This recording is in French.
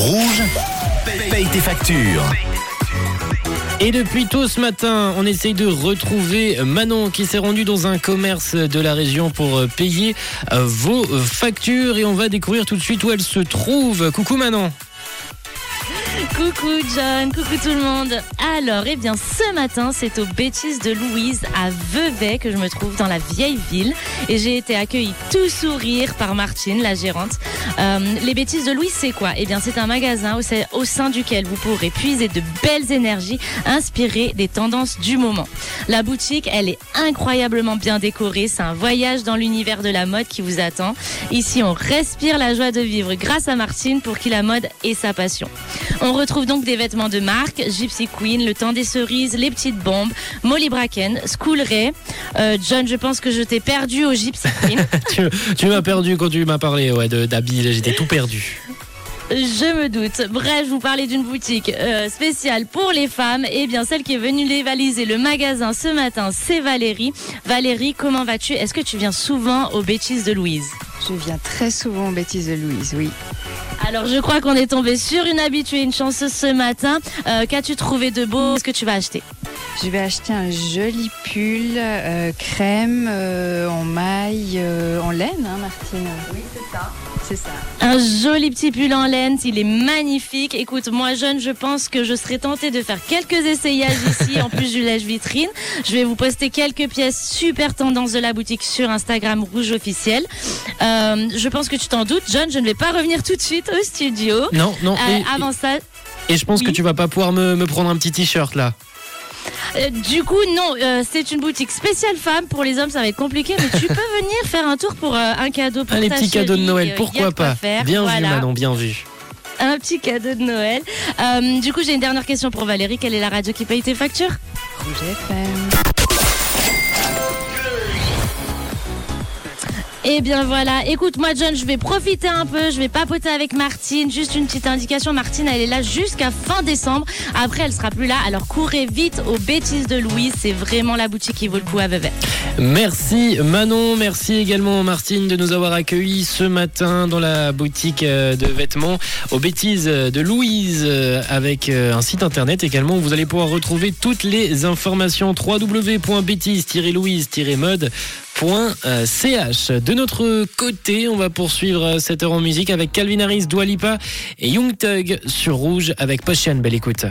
Rouge, paye tes factures. Et depuis tôt ce matin, on essaye de retrouver Manon qui s'est rendue dans un commerce de la région pour payer euh, vos factures et on va découvrir tout de suite où elle se trouve. Coucou Manon. Coucou John, coucou tout le monde. Alors, eh bien, ce matin, c'est aux bêtises de Louise à Vevey que je me trouve dans la vieille ville et j'ai été accueillie tout sourire par Martine, la gérante. Euh, les bêtises de Louise, c'est quoi? Eh bien, c'est un magasin au, au sein duquel vous pourrez puiser de belles énergies inspirées des tendances du moment. La boutique, elle est incroyablement bien décorée. C'est un voyage dans l'univers de la mode qui vous attend. Ici, on respire la joie de vivre grâce à Martine pour qui la mode est sa passion. On retrouve donc des vêtements de marque, Gypsy Queen, Le Temps des Cerises, Les Petites Bombes, Molly Bracken, School Ray. Euh, John, je pense que je t'ai perdu au Gypsy Queen. tu tu m'as perdu quand tu m'as parlé ouais, de- d'habits, j'étais tout perdu. Je me doute. Bref, je vous parlais d'une boutique euh, spéciale pour les femmes. Et bien, celle qui est venue dévaliser le magasin ce matin, c'est Valérie. Valérie, comment vas-tu? Est-ce que tu viens souvent aux bêtises de Louise? Je viens très souvent aux bêtises de Louise, oui. Alors, je crois qu'on est tombé sur une habituée, une chanceuse ce matin. Euh, Qu'as-tu trouvé de beau? Qu'est-ce que tu vas acheter? Je vais acheter un joli pull euh, crème euh, en maille, euh, en laine, hein, Martine Oui, c'est ça. C'est ça. Un joli petit pull en laine, il est magnifique. Écoute, moi jeune, je pense que je serais tentée de faire quelques essayages ici, en plus du lèche-vitrine. Je vais vous poster quelques pièces super tendances de la boutique sur Instagram Rouge Officiel. Euh, je pense que tu t'en doutes, John, je ne vais pas revenir tout de suite au studio. Non, non. Euh, et, avant ça, et je pense que tu vas pas pouvoir me, me prendre un petit t-shirt là. Euh, du coup, non, euh, c'est une boutique spéciale femme. Pour les hommes, ça va être compliqué, mais tu peux venir faire un tour pour euh, un cadeau pour Ah, les ta petits cadeaux de Noël, pourquoi pas faire. Bien vu. Manon, bien vu. Un petit cadeau de Noël. Euh, du coup, j'ai une dernière question pour Valérie. Quelle est la radio qui paye tes factures? Rouge FM. Eh bien voilà, écoute moi John, je vais profiter un peu, je vais papoter avec Martine, juste une petite indication, Martine elle est là jusqu'à fin décembre, après elle sera plus là, alors courez vite aux bêtises de Louise, c'est vraiment la boutique qui vaut le coup à Vevey. Merci Manon, merci également Martine de nous avoir accueillis ce matin dans la boutique euh, de vêtements aux bêtises de Louise euh, avec euh, un site internet également où vous allez pouvoir retrouver toutes les informations www.bêtises-louise-mode.ch. De notre côté, on va poursuivre cette heure en musique avec Calvin Harris, Dua Lipa et Young Thug sur Rouge avec Potion. Belle écoute.